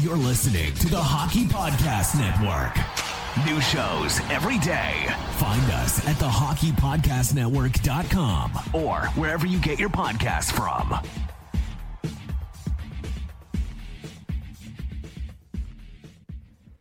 You're listening to the Hockey Podcast Network. New shows every day. Find us at thehockeypodcastnetwork.com or wherever you get your podcasts from.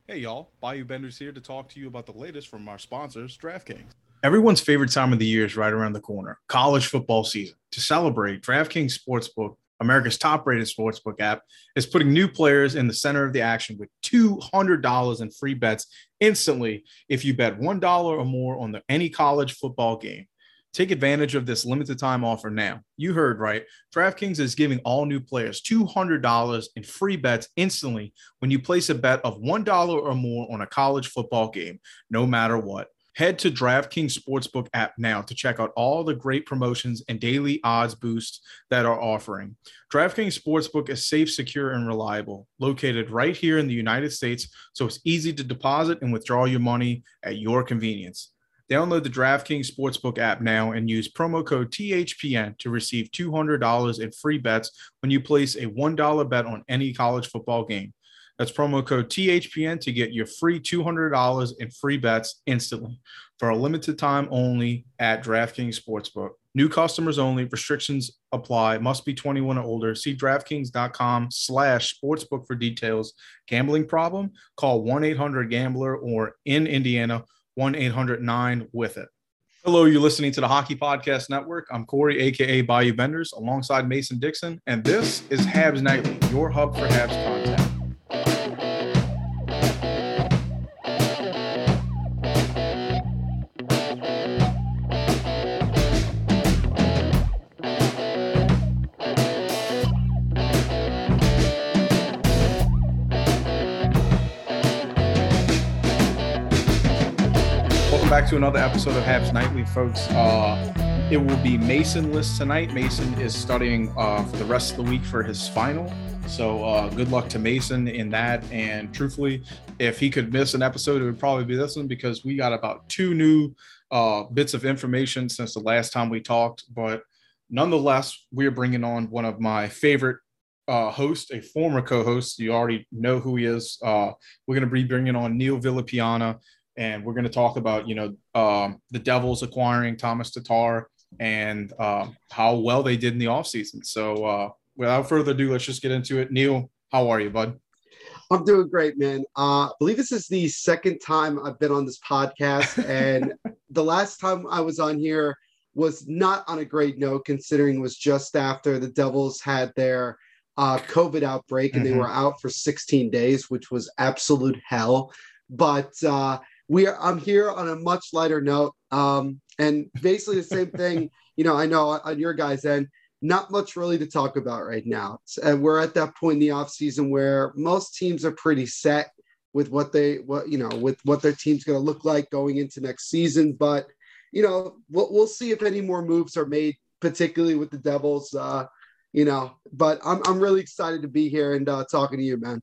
Hey y'all, Bayou Benders here to talk to you about the latest from our sponsors, DraftKings. Everyone's favorite time of the year is right around the corner, college football season. To celebrate, DraftKings Sportsbook, America's top-rated sportsbook app, is putting new players in the center of the action with $200 in free bets instantly if you bet $1 or more on the, any college football game. Take advantage of this limited time offer now. You heard right. DraftKings is giving all new players $200 in free bets instantly when you place a bet of $1 or more on a college football game, no matter what. Head to DraftKings Sportsbook app now to check out all the great promotions and daily odds boosts that are offering. DraftKings Sportsbook is safe, secure, and reliable, located right here in the United States, so it's easy to deposit and withdraw your money at your convenience. Download the DraftKings Sportsbook app now and use promo code THPN to receive $200 in free bets when you place a $1 bet on any college football game. That's promo code THPN to get your free $200 in free bets instantly for a limited time only at DraftKings Sportsbook. New customers only. Restrictions apply. Must be 21 or older. See DraftKings.com slash sportsbook for details. Gambling problem? Call 1-800-GAMBLER or in Indiana, 1-800-9 with it. Hello, you're listening to the Hockey Podcast Network. I'm Corey, aka Bayou Benders, alongside Mason Dixon, and this is Habs Nightly, your hub for Habs content. Another episode of Habs Nightly, folks. Uh, it will be Mason list tonight. Mason is studying uh, for the rest of the week for his final. So uh, good luck to Mason in that. And truthfully, if he could miss an episode, it would probably be this one because we got about two new uh, bits of information since the last time we talked. But nonetheless, we are bringing on one of my favorite uh, host, a former co-host. You already know who he is. Uh, we're going to be bringing on Neil Villapiana, and we're going to talk about you know um, the Devils acquiring Thomas Tatar and uh, how well they did in the offseason. So uh, without further ado, let's just get into it. Neil, how are you, bud? I'm doing great, man. Uh, I believe this is the second time I've been on this podcast, and the last time I was on here was not on a great note, considering it was just after the Devils had their uh, COVID outbreak and Mhm. they were out for 16 days, which was absolute hell. But uh, we are, I'm here on a much lighter note, um, and basically the same thing. You know, I know on your guys' end, not much really to talk about right now. And we're at that point in the offseason where most teams are pretty set with what they what you know with what their team's going to look like going into next season. But you know, we'll, we'll see if any more moves are made, particularly with the Devils. Uh, you know, but I'm I'm really excited to be here and uh, talking to you, man.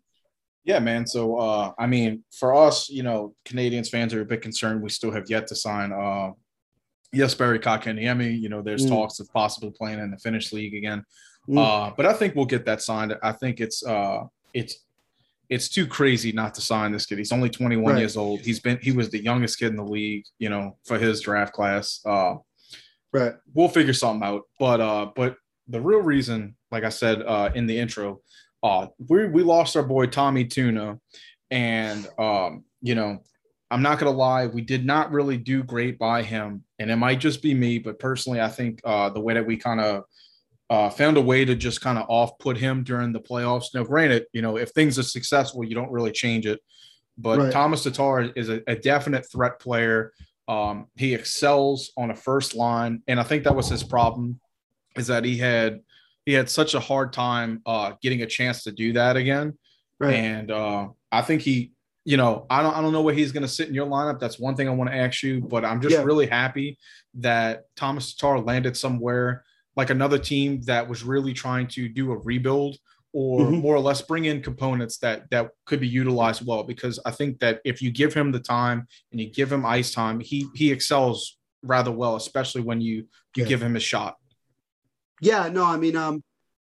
Yeah, man. So, uh, I mean, for us, you know, Canadiens fans are a bit concerned. We still have yet to sign. Uh, Jesperi Kotkaniemi. You know, there's Mm. talks of possibly playing in the Finnish league again. Mm. Uh, but I think we'll get that signed. I think it's uh, it's it's too crazy not to sign this kid. He's only 21 Right. years old. He's been he was the youngest kid in the league. You know, for his draft class. Uh, Right. we'll figure something out. But uh, but the real reason, like I said uh, in the intro, uh, we we lost our boy Tommy Tuna, and um, you know, I'm not gonna lie, we did not really do great by him, and it might just be me, but personally, I think uh, the way that we kind of uh, found a way to just kind of off put him during the playoffs. Now, granted, you know, if things are successful, you don't really change it. But right. Thomas Tatar is a, a, definite threat player. Um, he excels on a first line, and I think that was his problem, is that he had he had such a hard time uh, getting a chance to do that again. Right. And uh, I think he, you know, I don't I don't know where he's going to sit in your lineup. That's one thing I want to ask you, but I'm just yeah. really happy that Thomas Tatar landed somewhere like another team that was really trying to do a rebuild or mm-hmm. more or less bring in components that that could be utilized well because I think that if you give him the time and you give him ice time, he he excels rather well, especially when you you yeah. give him a shot. Yeah, no, I mean, um,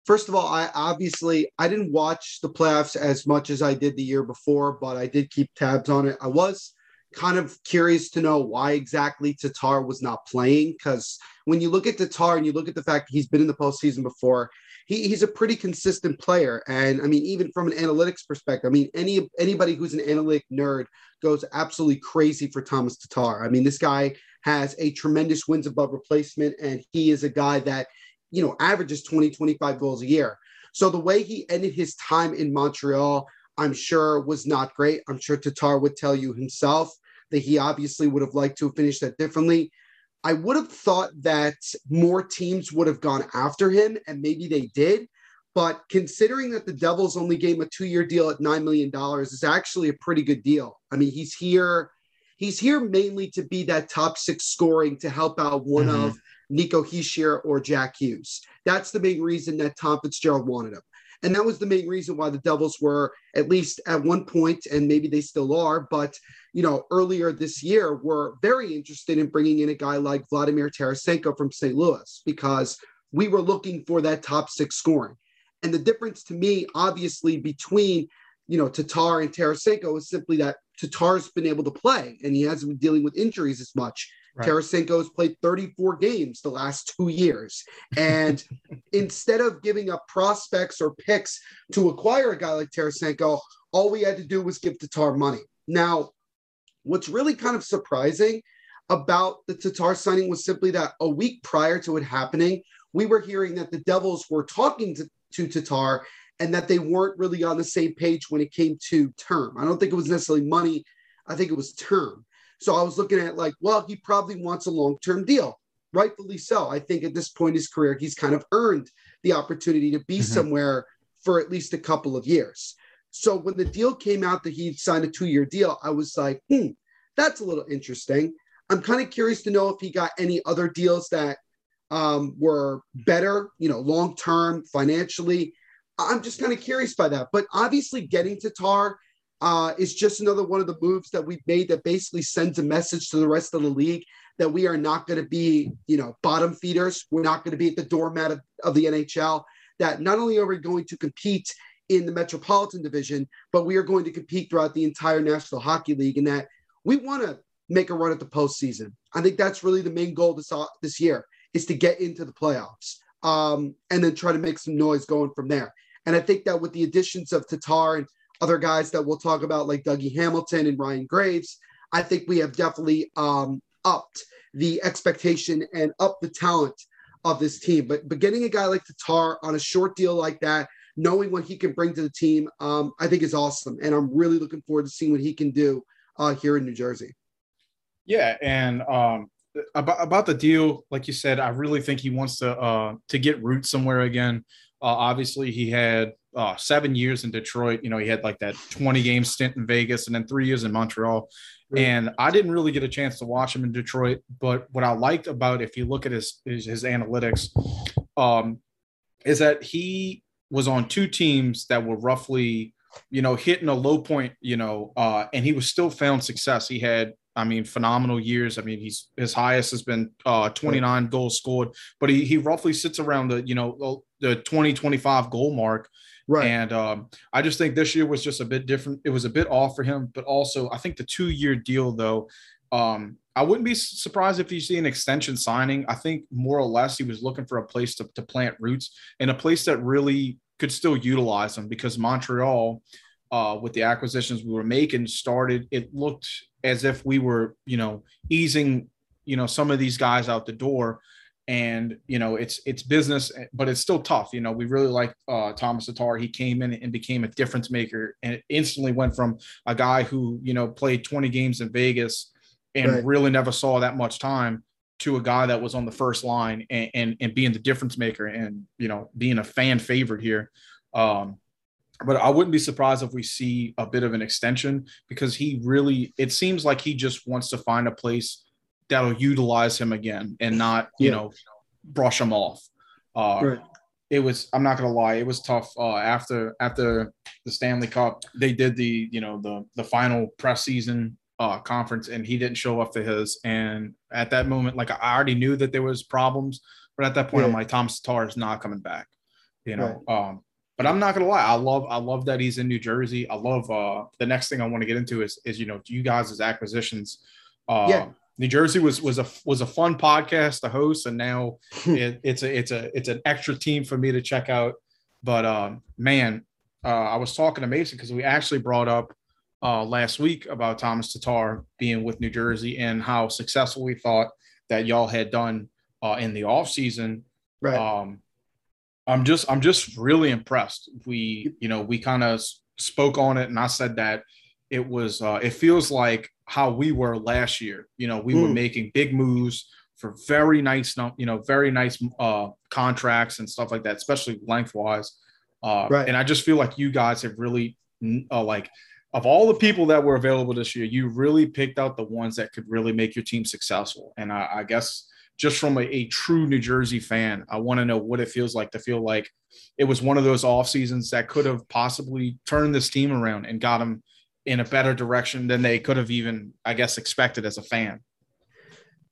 first of all, I obviously I didn't watch the playoffs as much as I did the year before, but I did keep tabs on it. I was kind of curious to know why exactly Tatar was not playing because when you look at Tatar and you look at the fact he's been in the postseason before, he, he's a pretty consistent player. And I mean, even from an analytics perspective, I mean, any anybody who's an analytic nerd goes absolutely crazy for Thomas Tatar. I mean, this guy has a tremendous wins above replacement, and he is a guy that, you know, averages 20, 25 goals a year. So the way he ended his time in Montreal, I'm sure was not great. I'm sure Tatar would tell you himself that he obviously would have liked to have finished that differently. I would have thought that more teams would have gone after him, and maybe they did. But considering that the Devils only gave him a two-year deal at nine million dollars is actually a pretty good deal. I mean, he's here, he's here mainly to be that top six scoring to help out one mm-hmm. of Nico Hischier or Jack Hughes. That's the main reason that Tom Fitzgerald wanted him. And that was the main reason why the Devils were, at least at one point, and maybe they still are, but you know, earlier this year were very interested in bringing in a guy like Vladimir Tarasenko from St. Louis because we were looking for that top six scoring. And the difference to me, obviously, between you know Tatar and Tarasenko is simply that Tatar's been able to play and he hasn't been dealing with injuries as much. Right. Tarasenko has played 34 games the last two years. And instead of giving up prospects or picks to acquire a guy like Tarasenko, all we had to do was give Tatar money. Now, what's really kind of surprising about the Tatar signing was simply that a week prior to it happening, we were hearing that the Devils were talking to, to Tatar and that they weren't really on the same page when it came to term. I don't think it was necessarily money. I think it was term. So I was looking at like, well, he probably wants a long term deal. Rightfully so. I think at this point in his career, he's kind of earned the opportunity to be mm-hmm. somewhere for at least a couple of years. So when the deal came out that he signed a two year deal, I was like, hmm, that's a little interesting. I'm kind of curious to know if he got any other deals that um, were better, you know, long term financially. I'm just kind of curious by that. But obviously, getting Tatar uh, is just another one of the moves that we've made that basically sends a message to the rest of the league that we are not going to be, you know, bottom feeders. We're not going to be at the doormat of, of the NHL. That not only are we going to compete in the Metropolitan Division, but we are going to compete throughout the entire National Hockey League, and that we want to make a run at the postseason. I think that's really the main goal this uh, this year is to get into the playoffs, um, and then try to make some noise going from there. And I think that with the additions of Tatar and other guys that we'll talk about, like Dougie Hamilton and Ryan Graves, I think we have definitely um, upped the expectation and up the talent of this team. But but getting a guy like Tatar on a short deal like that, knowing what he can bring to the team, um, I think is awesome. And I'm really looking forward to seeing what he can do uh, here in New Jersey. Yeah, and um, about about the deal, like you said, I really think he wants to uh, to get roots somewhere again. Uh, obviously, he had uh, seven years in Detroit. You know, he had like that 20 game stint in Vegas and then three years in Montreal. And I didn't really get a chance to watch him in Detroit. But what I liked about, if you look at his his, his analytics, um, is that he was on two teams that were roughly, you know, hitting a low point. You know, uh, and he was still found success. He had I mean, phenomenal years. I mean, he's his highest has been uh, 29 goals scored, but he he roughly sits around the you know the 20 25 goal mark. Right. And um, I just think this year was just a bit different. It was a bit off for him, but also I think the two year deal though, um, I wouldn't be surprised if you see an extension signing. I think more or less he was looking for a place to, to plant roots and a place that really could still utilize him because Montreal, uh, with the acquisitions we were making, started. It looked as if we were, you know, easing, you know, some of these guys out the door and you know it's it's business but it's still tough you know we really like uh, thomas tatar he came in and became a difference maker and instantly went from a guy who you know played 20 games in vegas and right. really never saw that much time to a guy that was on the first line and, and, and being the difference maker and you know being a fan favorite here um but I wouldn't be surprised if we see a bit of an extension because he really it seems like he just wants to find a place that'll utilize him again and not you yeah. know brush him off. Uh, right. It was I'm not gonna lie, it was tough uh, after after the Stanley Cup. They did the you know the the final press season uh, conference and he didn't show up for his. And at that moment, like I already knew that there was problems, but at that point, yeah. I'm like Tom Tatar is not coming back. You know. Right. Um, but I'm not gonna lie, I love I love that he's in New Jersey. I love uh the next thing I want to get into is is you know you guys as acquisitions. Uh, yeah. New Jersey was was a was a fun podcast to host, and now it, it's a it's a it's an extra team for me to check out. But um, man, uh, I was talking to Mason because we actually brought up uh, last week about Thomas Tatar being with New Jersey and how successful we thought that y'all had done uh, in the off season. Right. Um, I'm just I'm just really impressed. We you know we kind of spoke on it, and I said that it was uh, it feels like how we were last year. You know, we mm. were making big moves for very nice, you know, very nice uh, contracts and stuff like that, especially lengthwise. Uh, right. And I just feel like you guys have really, uh, like, of all the people that were available this year, you really picked out the ones that could really make your team successful. And I, I guess just from a, a, true New Jersey fan, I want to know what it feels like to feel like it was one of those off seasons that could have possibly turned this team around and got them in a better direction than they could have even, I guess, expected as a fan.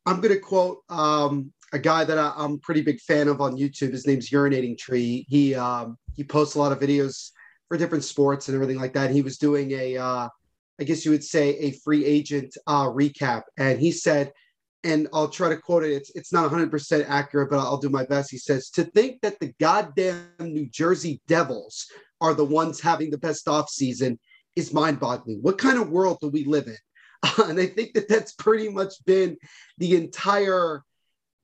I'm going to quote um, a guy that I, am pretty big fan of on YouTube. His name's Urinating Tree. He um, he posts a lot of videos for different sports and everything like that. He was doing a, uh, I guess you would say, a free agent uh, recap, and he said, and I'll try to quote it. It's it's not 100% accurate, but I'll do my best. He says, "To think that the goddamn New Jersey Devils are the ones having the best offseason is mind boggling. What kind of world do we live in? And I think that that's pretty much been the entire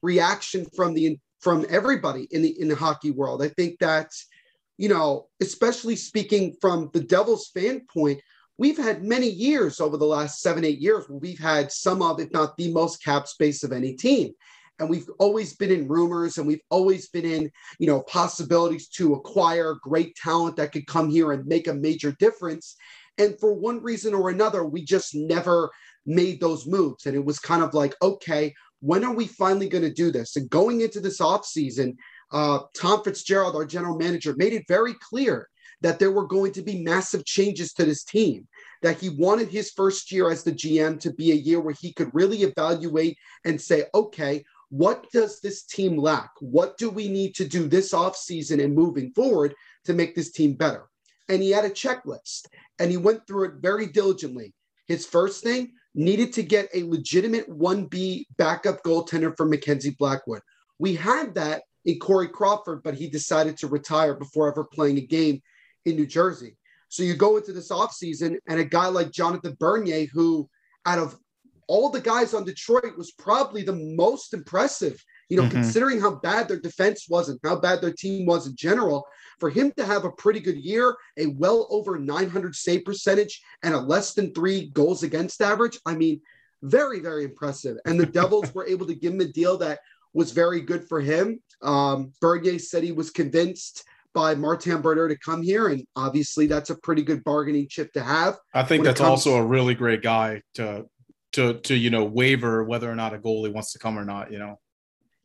reaction from the from everybody in the in the hockey world. I think that you know, especially speaking from the Devils' standpoint, we've had many years over the last seven eight years where we've had some of, if not the most cap space of any team. And we've always been in rumors and we've always been in, you know, possibilities to acquire great talent that could come here and make a major difference. And for one reason or another, we just never made those moves. And it was kind of like, okay, when are we finally going to do this? And going into this offseason, uh, Tom Fitzgerald, our general manager, made it very clear that there were going to be massive changes to this team, that he wanted his first year as the GM to be a year where he could really evaluate and say, okay, what does this team lack? What do we need to do this offseason and moving forward to make this team better? And he had a checklist and he went through it very diligently. His first thing needed to get a legitimate 1B backup goaltender for Mackenzie Blackwood. We had that in Corey Crawford, but he decided to retire before ever playing a game in New Jersey. So you go into this offseason and a guy like Jonathan Bernier, who out of all the guys on Detroit was probably the most impressive you know, mm-hmm. considering how bad their defense was and how bad their team was in general, for him to have a pretty good year, a well over 900 save percentage, and a less than three goals against average, I mean, very, very impressive. And the Devils were able to give him a deal that was very good for him. Um, Bernier said he was convinced by Martin Brodeur to come here, and obviously that's a pretty good bargaining chip to have. I think that's comes- also a really great guy to to to you know waver whether or not a goalie wants to come or not. You know.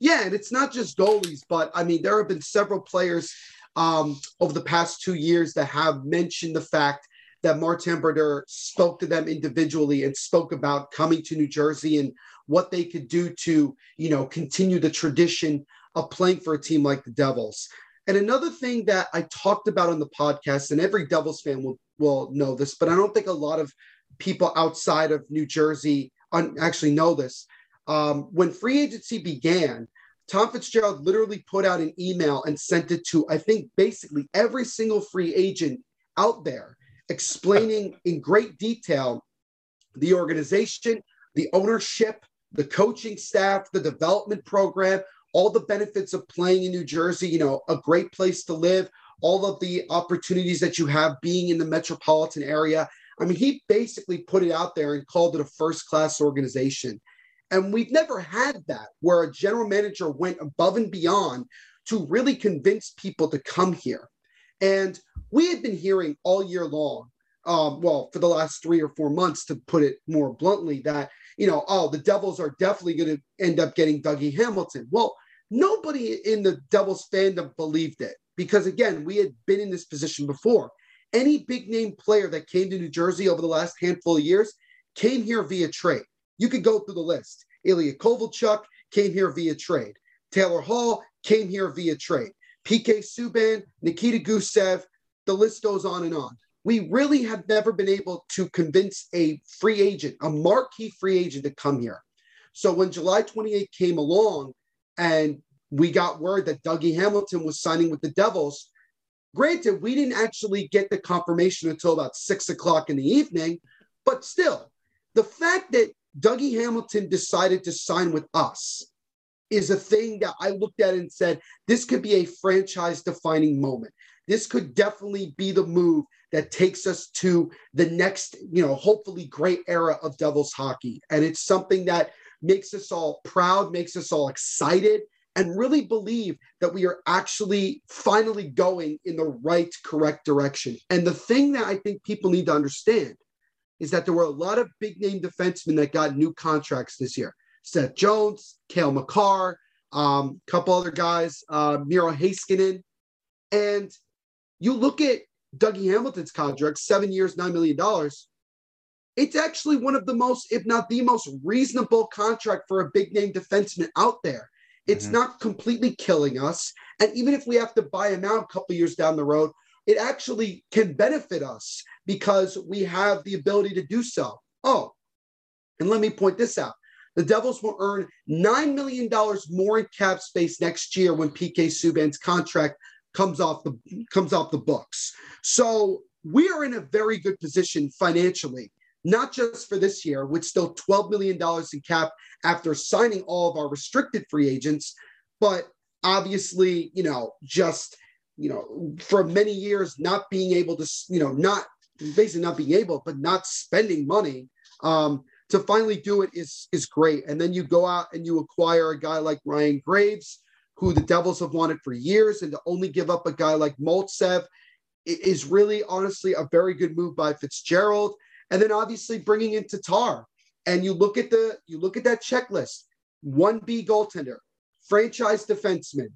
Yeah, and it's not just goalies, but I mean, there have been several players um, over the past two years that have mentioned the fact that Martin Brodeur spoke to them individually and spoke about coming to New Jersey and what they could do to, you know, continue the tradition of playing for a team like the Devils. And another thing that I talked about on the podcast, and every Devils fan will, will know this, but I don't think a lot of people outside of New Jersey un- actually know this. Um, when free agency began, Tom Fitzgerald literally put out an email and sent it to, I think, basically every single free agent out there, explaining in great detail the organization, the ownership, the coaching staff, the development program, all the benefits of playing in New Jersey, you know, a great place to live, all of the opportunities that you have being in the metropolitan area. I mean, he basically put it out there and called it a first class organization. And we've never had that where a general manager went above and beyond to really convince people to come here. And we had been hearing all year long, um, well, for the last three or four months, to put it more bluntly, that, you know, oh, the Devils are definitely going to end up getting Dougie Hamilton. Well, nobody in the Devils fandom believed it because, again, we had been in this position before. Any big name player that came to New Jersey over the last handful of years came here via trade. You could go through the list. Ilya Kovalchuk came here via trade. Taylor Hall came here via trade. PK Subban, Nikita Gusev, the list goes on and on. We really have never been able to convince a free agent, a marquee free agent, to come here. So when July 28 came along and we got word that Dougie Hamilton was signing with the Devils, granted, we didn't actually get the confirmation until about six o'clock in the evening, but still, the fact that Dougie Hamilton decided to sign with us is a thing that I looked at and said, this could be a franchise defining moment. This could definitely be the move that takes us to the next, you know, hopefully great era of Devils hockey. And it's something that makes us all proud, makes us all excited, and really believe that we are actually finally going in the right, correct direction. And the thing that I think people need to understand is that there were a lot of big name defensemen that got new contracts this year. Seth Jones, Cale Makar, a um, couple other guys, uh, Miro Heiskanen. And you look at Dougie Hamilton's contract, seven years, $9 million. It's actually one of the most, if not the most reasonable contract for a big name defenseman out there. It's mm-hmm. not completely killing us. And even if we have to buy him out a couple years down the road, it actually can benefit us because we have the ability to do so. Oh, and let me point this out. The Devils will earn $9 million more in cap space next year when PK Subban's contract comes off the comes off the books. So we are in a very good position financially, not just for this year, with still $12 million in cap after signing all of our restricted free agents, but obviously, you know, just you know, for many years not being able to, you know, not basically not being able, but not spending money. Um, to finally do it is is great. And then you go out and you acquire a guy like Ryan Graves, who the Devils have wanted for years, and to only give up a guy like Maltsev is really honestly a very good move by Fitzgerald. And then obviously bringing in Tatar. And you look at the you look at that checklist: one B goaltender, franchise defenseman,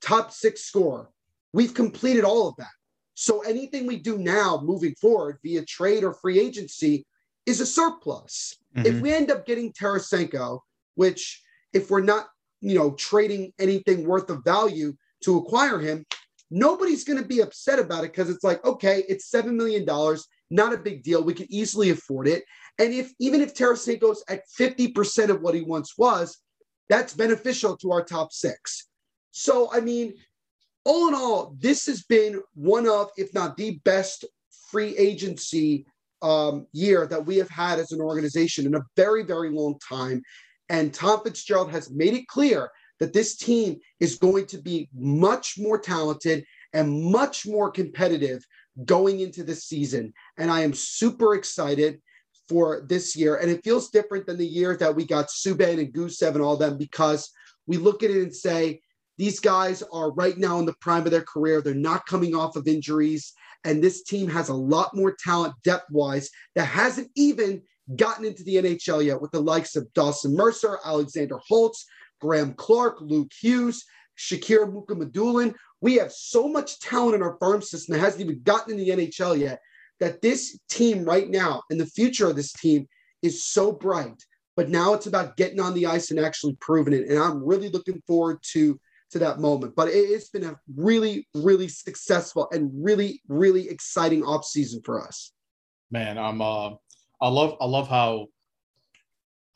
top six scorer, We've completed all of that. So anything we do now moving forward via trade or free agency is a surplus. Mm-hmm. If we end up getting Tarasenko, which if we're not, you know, trading anything worth of value to acquire him, nobody's going to be upset about it because it's like, okay, it's $7 million, not a big deal. We can easily afford it. And if even if Tarasenko's at 50% of what he once was, that's beneficial to our top six. So, I mean, all in all, this has been one of, if not the best free agency um, year that we have had as an organization in a very, very long time. And Tom Fitzgerald has made it clear that this team is going to be much more talented and much more competitive going into this season. And I am super excited for this year. And it feels different than the year that we got Subban and Gusev and all them because we look at it and say, these guys are right now in the prime of their career. They're not coming off of injuries. And this team has a lot more talent depth wise that hasn't even gotten into the NHL yet with the likes of Dawson Mercer, Alexander Holtz, Graeme Clarke, Luke Hughes, Shakir Mukhamadullin. We have so much talent in our farm system that hasn't even gotten in the NHL yet that this team right now and the future of this team is so bright. But now it's about getting on the ice and actually proving it. And I'm really looking forward to to that moment. But it, has been a really, really successful and really, really exciting off season for us. Man, I'm uh I love I love how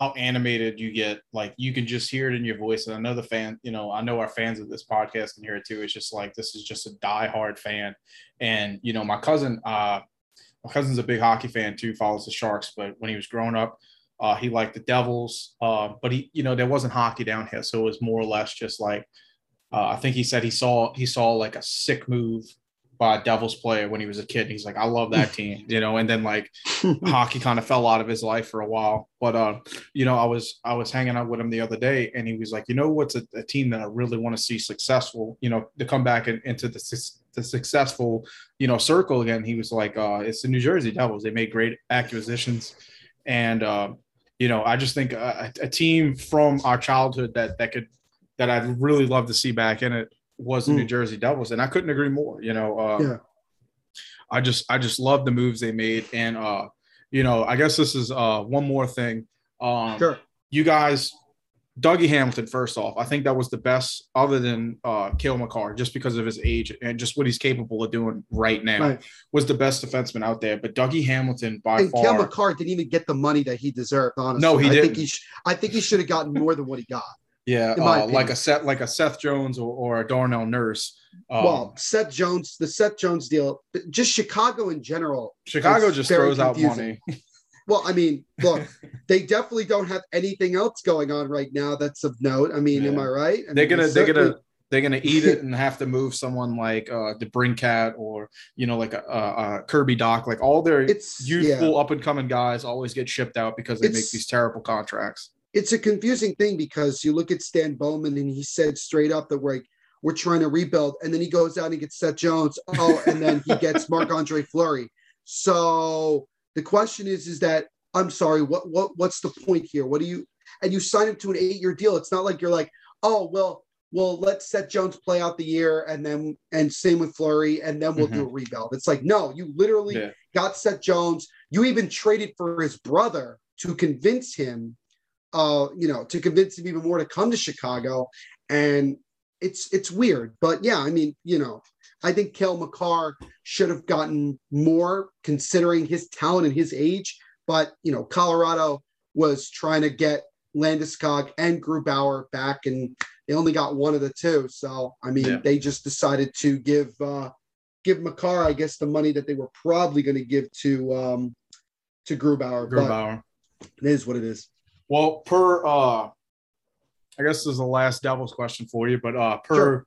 how animated you get. Like you can just hear it in your voice. And I know the fan, you know, I know our fans of this podcast can hear it too. It's just like this is just a diehard fan. And you know, my cousin, uh, my cousin's a big hockey fan too, follows the Sharks. But when he was growing up, uh, he liked the Devils. Uh, but he, you know, there wasn't hockey down here, so it was more or less just like uh, I think he said he saw he saw like a sick move by a Devils player when he was a kid. And He's like, I love that team, you know. And then like hockey kind of fell out of his life for a while. But uh, you know, I was I was hanging out with him the other day, and he was like, you know, what's a, a team that I really want to see successful, you know, to come back in, into the the successful, you know, circle again. He was like, uh, it's the New Jersey Devils. They made great acquisitions, and uh, you know, I just think a, a team from our childhood that that could that I'd really love to see back in it was the mm. New Jersey Devils, and I couldn't agree more. You know, uh, yeah. I just I just love the moves they made, and uh, you know, I guess this is uh one more thing. Um, sure. You guys, Dougie Hamilton. First off, I think that was the best, other than uh, Cale Makar, just because of his age and just what he's capable of doing right now. Right. Was the best defenseman out there, but Dougie Hamilton by and far. Cale Makar didn't even get the money that he deserved. Honestly, no, he I didn't. Think he sh- I think he should have gotten more than what he got. Yeah, uh, like a set like a Seth Jones or, or a Darnell Nurse. Um, well, Seth Jones, the Seth Jones deal, just Chicago in general. Chicago just throws confusing. out money. well, I mean, look, they definitely don't have anything else going on right now that's of note. I mean, yeah. am I right? I they're mean, gonna, they're gonna, they're gonna eat it and have to move someone like uh DeBrincat or you know like a, a, a Kirby Dach. Like all their it's, youthful yeah. up and coming guys always get shipped out because they it's, make these terrible contracts it's a confusing thing because you look at Stan Bowman and he said straight up that we're we're trying to rebuild, and then he goes out and gets Seth Jones. Oh, and then he gets Marc Andre Fleury. So the question is, is that I'm sorry, what what what's the point here? What do you and you sign him to an eight year deal? It's not like you're like, oh well, well let's Seth Jones play out the year, and then and same with Fleury, and then we'll mm-hmm. do a rebuild. It's like no, you literally yeah. got Seth Jones. You even traded for his brother to convince him uh, you know, to convince him even more to come to Chicago. And it's it's weird, but yeah, I mean, you know, I think Cale Makar should have gotten more considering his talent and his age. But you know, Colorado was trying to get Landeskog and Grubauer back, and they only got one of the two. So I mean, yeah. they just decided to give uh, give Makar, I guess, the money that they were probably going to give to um, to Grubauer. Grubauer. But it is what it is. Well, per uh I guess this is the last Devils question for you, but uh per sure.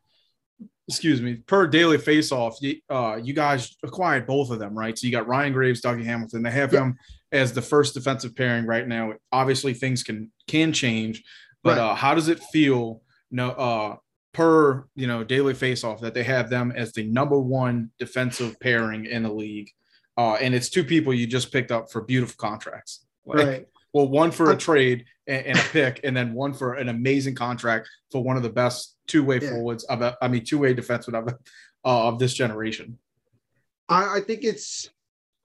excuse me, per daily faceoff, you, uh you guys acquired both of them, right? So you got Ryan Graves, Dougie Hamilton. They have him as the first defensive pairing right now. Obviously things can can change, but right. uh how does it feel no uh per you know daily faceoff that they have them as the number one defensive pairing in the league? Uh, and it's two people you just picked up for beautiful contracts. Like, right. Well, one for a trade and, and, a pick, and then one for an amazing contract for one of the best two way yeah. forwards of, a, I mean, two way defensemen of, uh, of this generation. I, I think it's,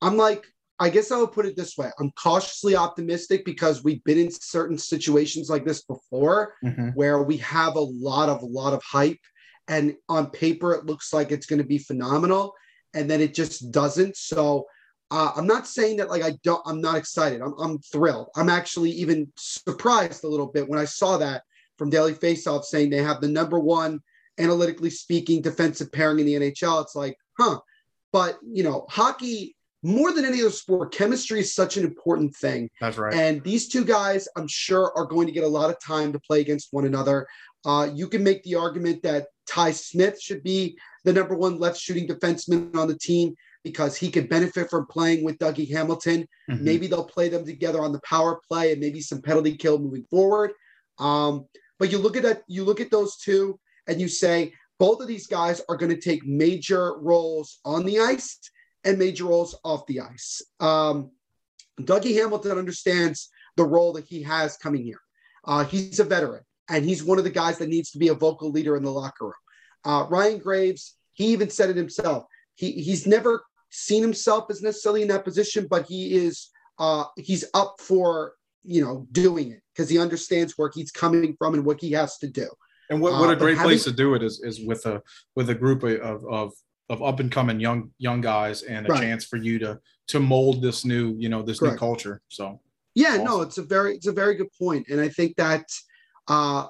I'm like, I guess I would put it this way. I'm cautiously optimistic because we've been in certain situations like this before mm-hmm. where we have a lot of, a lot of hype. And on paper, it looks like it's going to be phenomenal. And then it just doesn't. So, uh, I'm not saying that like I don't, I'm not excited. I'm, I'm thrilled. I'm actually even surprised a little bit when I saw that from Daily Faceoff saying they have the number one, analytically speaking, defensive pairing in the NHL. It's like, huh. But, you know, hockey, more than any other sport, chemistry is such an important thing. That's right. And these two guys, I'm sure, are going to get a lot of time to play against one another. Uh, you can make the argument that Ty Smith should be the number one left shooting defenseman on the team because he could benefit from playing with Dougie Hamilton. Mm-hmm. Maybe they'll play them together on the power play and maybe some penalty kill moving forward. Um, but you look at that, you look at those two, and you say both of these guys are going to take major roles on the ice and major roles off the ice. Um, Dougie Hamilton understands the role that he has coming here. Uh, he's a veteran, and he's one of the guys that needs to be a vocal leader in the locker room. Uh, Ryan Graves, he even said it himself. He, he's never seen himself as necessarily in that position, but he is uh, he's up for you know doing it because he understands where he's coming from and what he has to do. And what, what a uh, great having, place to do it is is with a with a group of of of up and coming young young guys and a right. chance for you to to mold this new you know this Correct. new culture. So Yeah, awesome. no, it's a very it's a very good point, and I think that uh,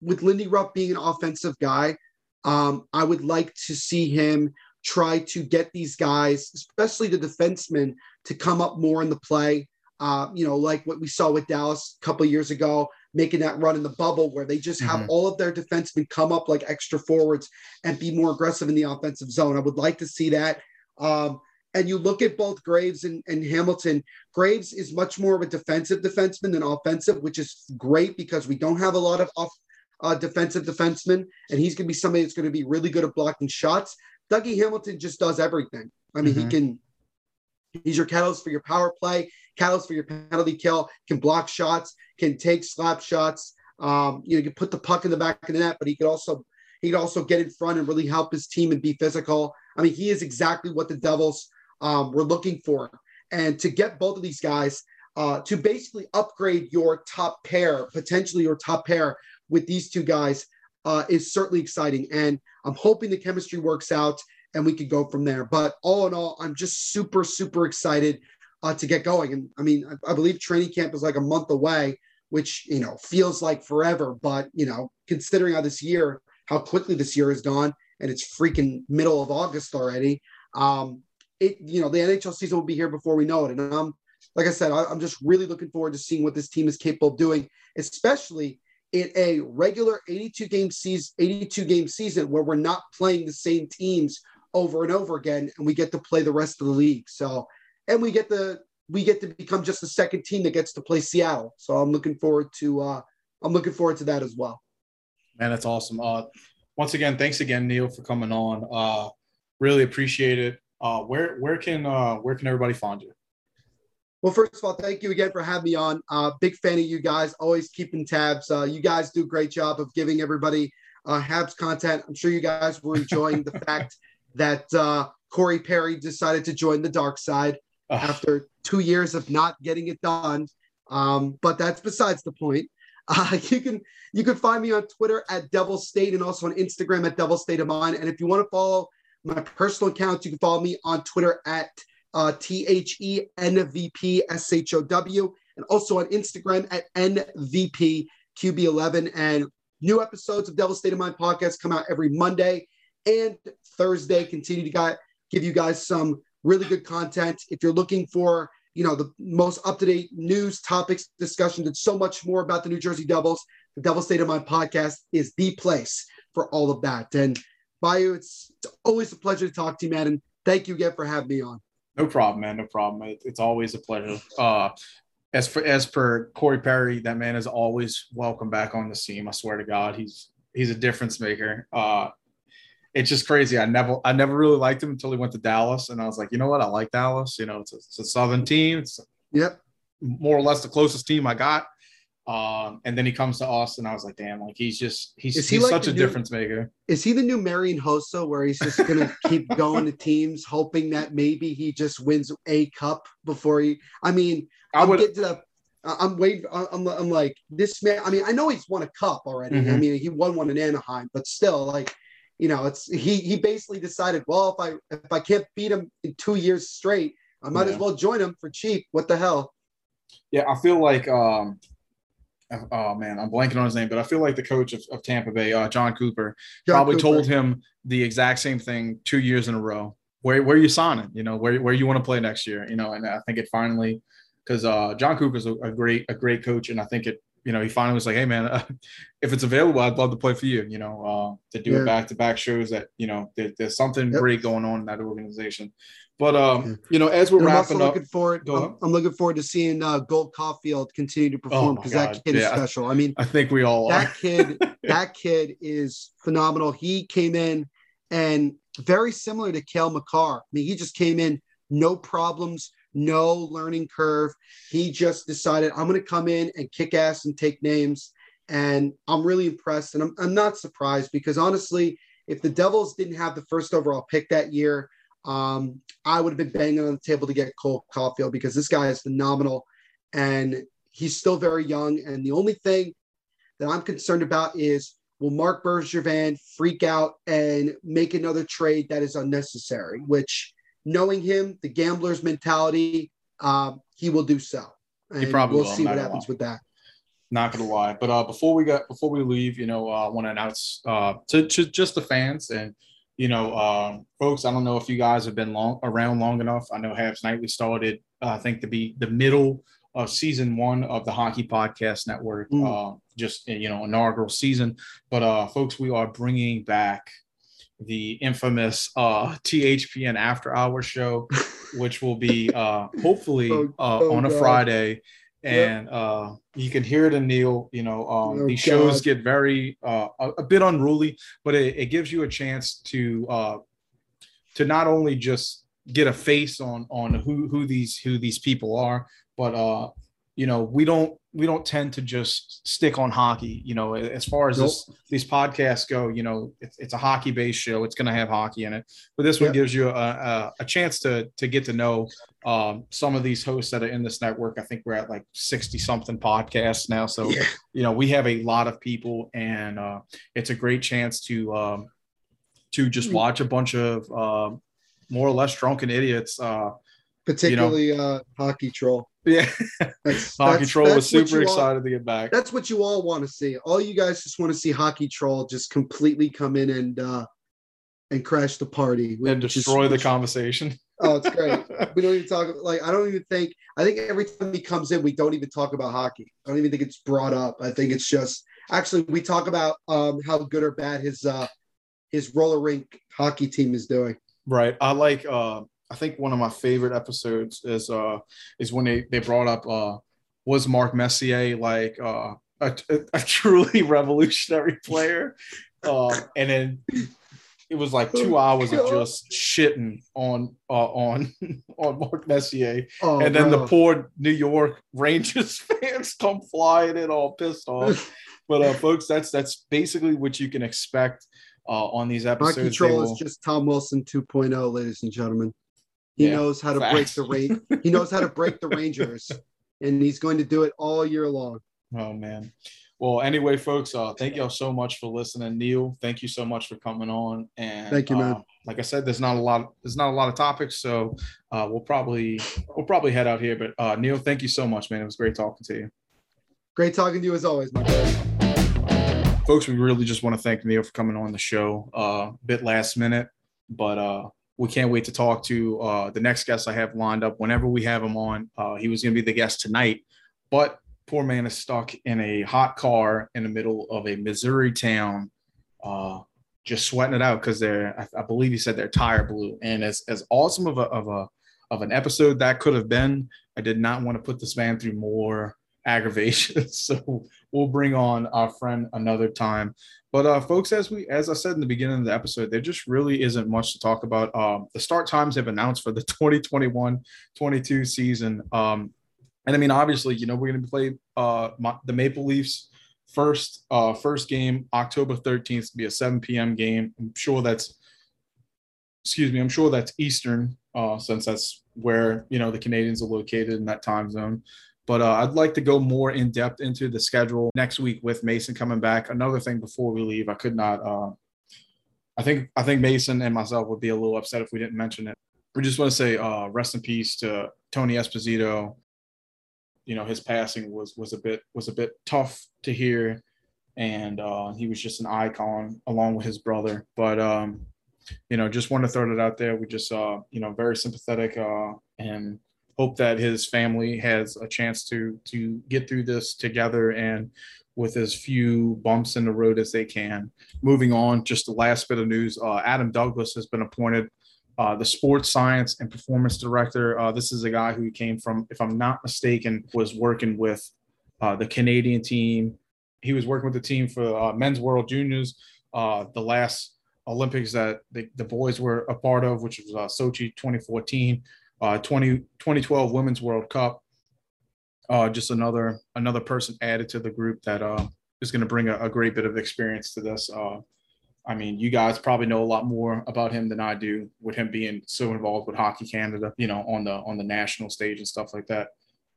with Lindy Ruff being an offensive guy, um, I would like to see him try to get these guys, especially the defensemen, to come up more in the play. Uh, you know, like what we saw with Dallas a couple years ago, making that run in the bubble where they just have mm-hmm. all of their defensemen come up like extra forwards and be more aggressive in the offensive zone. I would like to see that. Um, and you look at both Graves and, and Hamilton, Graves is much more of a defensive defenseman than offensive, which is great because we don't have a lot of off, uh, defensive defensemen, and he's going to be somebody that's going to be really good at blocking shots. Dougie Hamilton just does everything. I mean, mm-hmm. he can. He's your catalyst for your power play, catalyst for your penalty kill. Can block shots, can take slap shots. Um, you know, you can put the puck in the back of the net, but he could also he could also get in front and really help his team and be physical. I mean, he is exactly what the Devils um, were looking for. And to get both of these guys uh, to basically upgrade your top pair, potentially your top pair with these two guys, uh, is certainly exciting. And I'm hoping the chemistry works out and we could go from there. But all in all, I'm just super, super excited uh, to get going. And I mean, I, I, believe training camp is like a month away, which, you know, feels like forever. But, you know, considering how this year, how quickly this year has gone, and it's freaking middle of August already, um, it, you know, the NHL season will be here before we know it. And I'm, like I said, I, I'm just really looking forward to seeing what this team is capable of doing, especially in a regular 82 game season 82 game season where we're not playing the same teams over and over again and we get to play the rest of the league. So and we get the we get to become just the second team that gets to play seattle. So i'm looking forward to uh i'm looking forward to that as well. Man that's awesome. Uh once again thanks again neil for coming on. Uh really appreciate it. Uh where where can uh where can everybody find you well, first of all, thank you again for having me on. Uh, big fan of you guys, always keeping tabs. Uh, you guys do a great job of giving everybody uh, Habs content. I'm sure you guys were enjoying the fact that uh, Corey Perry decided to join the dark side after two years of not getting it done. Um, but that's besides the point. Uh, you can you can find me on Twitter at Devil State and also on Instagram at Devil State of Mind. And if you want to follow my personal accounts, you can follow me on Twitter at uh, T H E N V P S H O W, and also on Instagram at NVPQB11. And new episodes of Devil State of Mind podcast come out every Monday and Thursday. Continue to give you guys some really good content. If you're looking for you know the most up-to-date news topics discussions and so much more about the new jersey devils the devil state of mind podcast is the place for all of that and Bayou, it's, it's always a pleasure to talk to you man and thank you again for having me on no problem, man. No problem. It, it's always a pleasure. Uh, as for as per Corey Perry, that man is always welcome back on the team. I swear to God, he's he's a difference maker. Uh, it's just crazy. I never I never really liked him until he went to Dallas, and I was like, you know what? I like Dallas. You know, it's a, it's a Southern team. It's yep, more or less the closest team I got. Um, and then he comes to Austin. I was like, damn, like he's just he's, he he's like such a new, difference maker. Is he the new Marian Hossa where he's just gonna keep going to teams, hoping that maybe he just wins a cup before he? I mean, I would get to the. I'm waiting. I'm, I'm like this man. I mean, I know he's won a cup already. Mm-hmm. I mean, he won one in Anaheim, but still, like, you know, it's he. He basically decided, well, if I if I can't beat him in two years straight, I might yeah. as well join him for cheap. What the hell? Yeah, I feel like um, oh man, I'm blanking on his name, but I feel like the coach of, of Tampa Bay, uh, Jon Cooper, John probably Cooper. told him the exact same thing two years in a row. Where where you signing? You know, where where you want to play next year? You know, and I think it finally because uh, Jon Cooper's a, a great a great coach, and I think it you know, he finally was like, "Hey, man, uh, if it's available, I'd love to play for you." You know, uh, to do yeah. it back to back shows that you know there, there's something yep. great going on in that organization. But um, you know, as we're and wrapping up, looking forward, I'm, I'm, looking forward to seeing uh, Cole Caufield continue to oh perform because oh that kid yeah. is special. I mean, I think we all that are. kid. that kid is phenomenal. He came in and very similar to Cale Makar. I mean, he just came in, no problems, no learning curve. He just decided, I'm going to come in and kick ass and take names. And I'm really impressed. And I'm, I'm not surprised because honestly, if the Devils didn't have the first overall pick that year, um, I would have been banging on the table to get Cole Caufield because this guy is phenomenal and he's still very young. And the only thing that I'm concerned about is will Marc Bergevin freak out and make another trade that is unnecessary, which knowing him, the gambler's mentality, um, he will do so. And He probably we'll will, see what happens lie. with that. not gonna lie. But uh, before we got before we leave, you know, uh, I want to announce uh, to, to just the fans and you know, um, folks. I don't know if you guys have been long around long enough. I know Habs Nightly started, uh, I think, to be the middle of season one of the Hockey Podcast Network. Mm. Uh, just you know, inaugural season. But uh, folks, we are bringing back the infamous uh, THPN After Hour show, which will be uh, hopefully Oh, uh, oh on a God. Friday Yep. and uh, you can hear it in Neil. You know, um, Oh, these shows get very uh, a, a bit unruly, but it, it gives you a chance to uh, to not only just get a face on on who who these who these people are, but uh, you know, we don't we don't tend to just stick on hockey. You know, as far as this these podcasts go, you know, it's, it's a hockey based show. It's going to have hockey in it, but this one Yep. gives you a, a, a chance to to get to know um, some of these hosts that are in this network. I think we're at like 60 something podcasts now. So, Yeah. you know, we have a lot of people and uh, it's a great chance to, um, to just watch a bunch of uh, more or less drunken idiots. Uh, Particularly uh, hockey troll. Yeah. That's, Hockey that's- Troll was that's what super you all- excited to get back. that's what you all want to see. All you guys just want to see hockey troll just completely come in and uh and crash the party And destroy the conversation. Oh, it's great. we don't even talk like I don't even think I think every time he comes in, we don't even talk about hockey. I don't even think it's brought up. I think it's just actually we talk about um how good or bad his uh his roller rink hockey team is doing. Right. I like uh I think one of my favorite episodes is uh is when they they brought up uh was Mark Messier like uh a, a truly revolutionary player. Uh and then it was like two hours of just shitting on uh, on on Mark Messier. Oh, and then the poor New York Rangers fans come flying in all pissed off. but uh folks, that's that's basically what you can expect uh on these episodes. They troll will- is just Tom Wilson 2.0, ladies and gentlemen. He Yeah, knows how to facts. break the rain. He knows how to break the Rangers, and he's going to do it all year long. Oh man. Well, anyway, folks, uh, thank y'all so much for listening. Neil, thank you so much for coming on. And Thank you, man. uh, like I said, there's not a lot, there's not a lot of topics, so uh, we'll probably we'll probably head out here. But uh, Neil, thank you so much, man. It was great talking to you. Great talking to you as always, my friend. Folks, we really just want to thank Neil for coming on the show. Uh, a bit last minute, but uh, we can't wait to talk to uh, the next guest I have lined up whenever we have him on. Uh, he was going to be the guest tonight, but poor man is stuck in a hot car in the middle of a Missouri town, uh, just sweating it out because they're, I, I believe he said their tire blew. And as, as awesome of a, of a, of an episode that could have been, I did not want to put this man through more aggravation. so we'll bring on our friend another time. But uh, folks, as we as I said in the beginning of the episode, there just really isn't much to talk about. Um, the start times have announced for the 2021-22 season. Um, and I mean, obviously, you know, we're going to play uh, my, the Maple Leafs first uh, first game October 13th to be a 7 p.m. game. I'm sure that's excuse me, I'm sure that's Eastern, uh, since that's where you know the Canadiens are located in that time zone. But uh, I'd like to go more in depth into the schedule next week with Mason coming back. Another thing before we leave, I could not. Uh, I think I think Mason and myself would be a little upset if we didn't mention it. We just want to say uh, rest in peace to Tony Esposito. You know his passing was was a bit was a bit tough to hear, and uh, he was just an icon along with his brother. But um, you know, just want to throw that out there. We just uh, you know very sympathetic uh, and hope that his family has a chance to to get through this together and with as few bumps in the road as they can. Moving on, just the last bit of news: uh, Adam Douglas has been appointed uh, the sports science and performance director. Uh, this is a guy who came from, if I'm not mistaken, was working with uh, the Canadian team. He was working with the team for uh, Men's World Juniors, uh, the last Olympics that the, the boys were a part of, which was Sochi 2014, uh, 20, 2012 Women's World Cup. Uh, just another another person added to the group that uh, is going to bring a, a great bit of experience to this. Uh, I mean, you guys probably know a lot more about him than I do, with him being so involved with Hockey Canada, you know, on the on the national stage and stuff like that.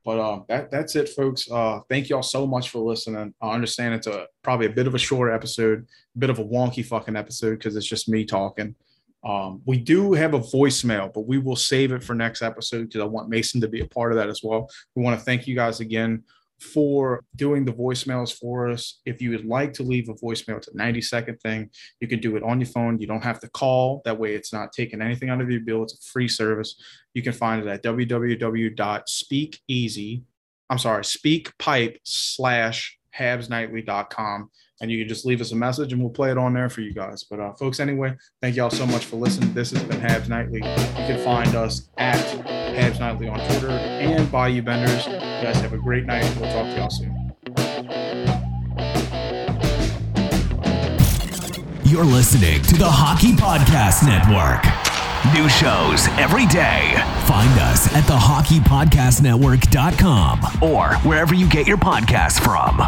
But uh, that that's it, folks. Uh, thank y'all so much for listening. I understand it's a probably a bit of a shorter episode, a bit of a wonky fucking episode because it's just me talking. Um, we do have a voicemail, but we will save it for next episode because I want Mason to be a part of that as well. We want to thank you guys again for doing the voicemails for us. If you would like to leave a voicemail, it's a 90 second thing. You can do it on your phone. You don't have to call. That way, it's not taking anything out of your bill. It's a free service. You can find it at www.speakeasy. I'm sorry, speakpipe slash habsnightly.com and you can just leave us a message and we'll play it on there for you guys. But uh, folks, anyway, thank y'all so much for listening. This has been Habs Nightly. You can find us at Habs Nightly on Twitter and Bayou Benders. You guys have a great night. We'll talk to y'all soon. You're listening to the Hockey Podcast Network. New shows every day. Find us at the hockeypodcastnetwork.com or wherever you get your podcasts from.